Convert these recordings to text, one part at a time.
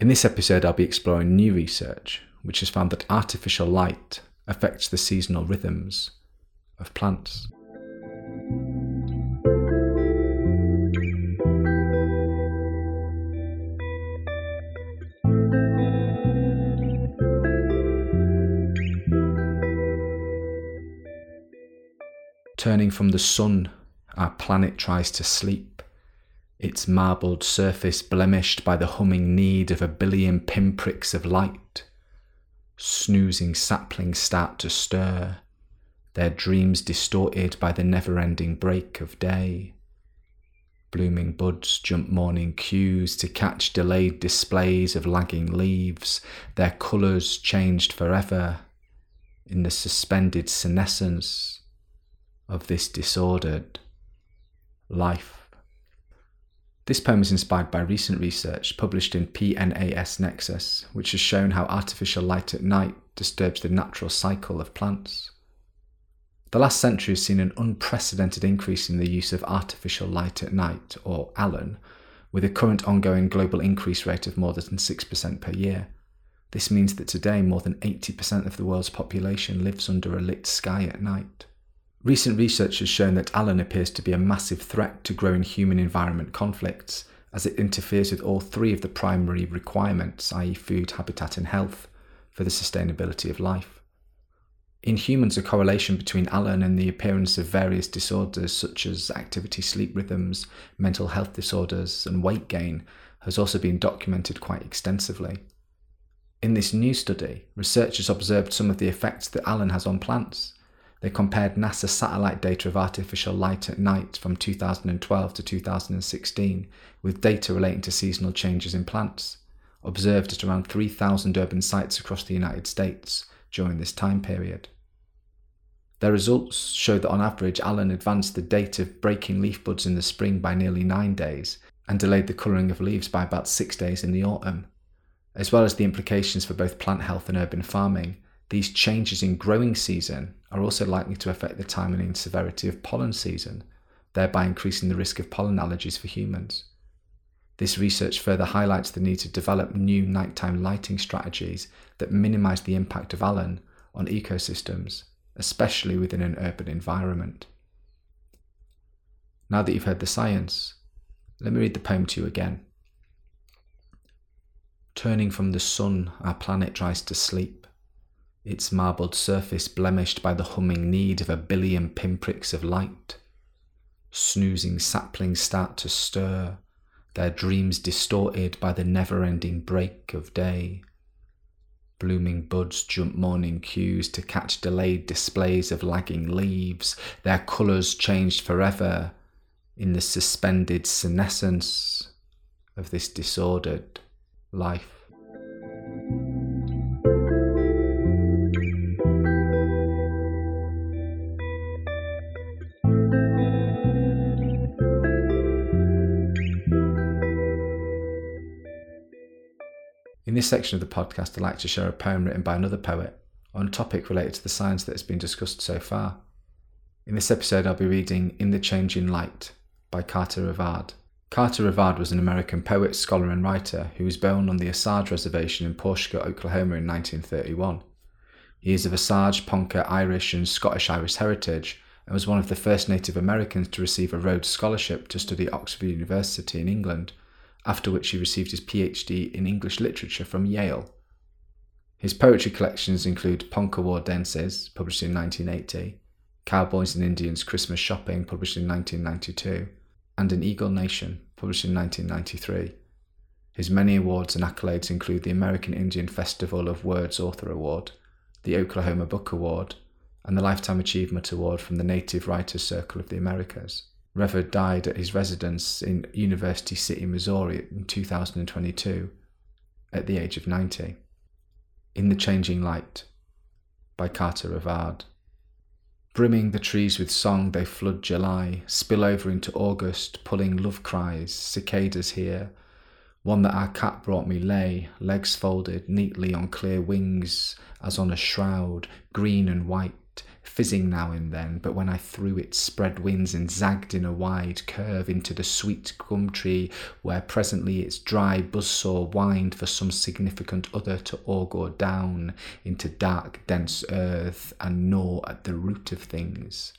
In this episode, I'll be exploring new research which has found that artificial light affects the seasonal rhythms of plants. Turning from the sun, our planet tries to sleep its marbled surface blemished by the humming need of a billion pinpricks of light. Snoozing saplings start to stir, their dreams distorted by the never ending break of day. Blooming buds jump morning cues to catch delayed displays of lagging leaves, their colours changed forever in the suspended senescence of this disordered life. This poem is inspired by recent research published in PNAS Nexus, which has shown how artificial light at night disturbs the natural cycle of plants. The last century has seen an unprecedented increase in the use of artificial light at night, or ALAN, with a current ongoing global increase rate of more than 6% per year. This means that today more than 80% of the world's population lives under a lit sky at night. Recent research has shown that ALAN appears to be a massive threat to growing human environment conflicts, as it interferes with all three of the primary requirements, i.e., food, habitat, and health, for the sustainability of life. In humans, a correlation between ALAN and the appearance of various disorders such as activity sleep rhythms, mental health disorders, and weight gain has also been documented quite extensively. In this new study, researchers observed some of the effects that ALAN has on plants they compared NASA satellite data of artificial light at night from 2012 to 2016 with data relating to seasonal changes in plants, observed at around 3,000 urban sites across the United States during this time period. Their results show that on average, ALAN advanced the date of breaking leaf buds in the spring by nearly nine days and delayed the colouring of leaves by about six days in the autumn, as well as the implications for both plant health and urban farming these changes in growing season are also likely to affect the timing and severity of pollen season, thereby increasing the risk of pollen allergies for humans. This research further highlights the need to develop new nighttime lighting strategies that minimize the impact of ALAN on ecosystems, especially within an urban environment. Now that you've heard the science, let me read the poem to you again. Turning from the sun, our planet tries to sleep its marbled surface blemished by the humming need of a billion pinpricks of light. Snoozing saplings start to stir, their dreams distorted by the never ending break of day. Blooming buds jump morning cues to catch delayed displays of lagging leaves, their colours changed forever in the suspended senescence of this disordered life. This section of the podcast, I'd like to share a poem written by another poet on a topic related to the science that has been discussed so far. In this episode, I'll be reading In the Changing Light by Carter Revard. Carter Revard was an American poet, scholar, and writer who was born on the Osage Reservation in Pawhuska, Oklahoma in 1931. He is of Osage, Ponca, Irish, and Scottish Irish heritage and was one of the first Native Americans to receive a Rhodes Scholarship to study Oxford University in England after which he received his PhD in English literature from Yale. His poetry collections include Ponca War Dances, published in 1980, Cowboys and Indians Christmas Shopping, published in 1992, and An Eagle Nation, published in 1993. His many awards and accolades include the American Indian Festival of Words Author Award, the Oklahoma Book Award, and the Lifetime Achievement Award from the Native Writers Circle of the Americas. Revard died at his residence in University City, Missouri in 2022 at the age of 90. In the Changing Light by Carter Revard. Brimming the trees with song, they flood July, spill over into August, pulling love cries, cicadas here. One that our cat brought me lay, legs folded neatly on clear wings, as on a shroud, green and white, fizzing now and then, but when I threw it, spread wings and zagged in a wide curve into the sweet gum tree, where presently its dry buzzsaw whined for some significant other to augur down into dark, dense earth and gnaw at the root of things.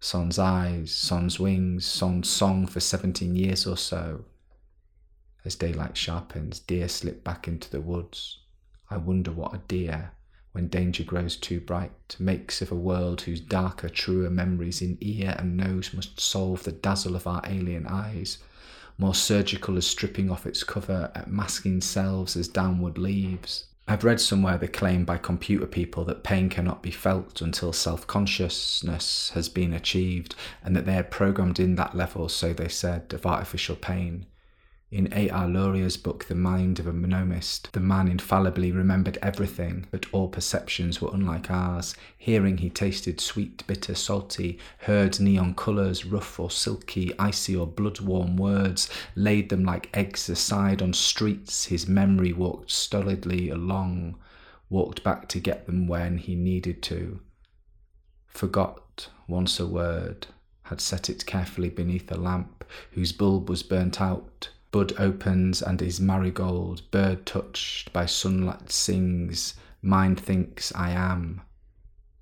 Son's eyes, Son's wings, Son's song for seventeen years or so. As daylight sharpens, deer slip back into the woods. I wonder what a deer when danger grows too bright, makes of a world whose darker, truer memories in ear and nose must solve the dazzle of our alien eyes, more surgical as stripping off its cover at masking selves as downward leaves. I've read somewhere the claim by computer people that pain cannot be felt until self consciousness has been achieved, and that they are programmed in that level, so they said, of artificial pain. In A.R. Luria's book, The Mind of a Mnemonist, the man infallibly remembered everything, but all perceptions were unlike ours. Hearing, he tasted sweet, bitter, salty, heard neon colours, rough or silky, icy or blood warm words, laid them like eggs aside on streets. His memory walked stolidly along, walked back to get them when he needed to. Forgot once a word, had set it carefully beneath a lamp whose bulb was burnt out Bud opens and is marigold, bird touched by sunlight sings, mind thinks I am.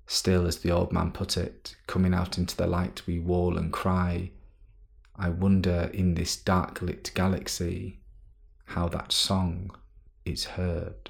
Still, as the old man put it, coming out into the light we wawl and cry. I wonder in this dark lit galaxy how that song is heard.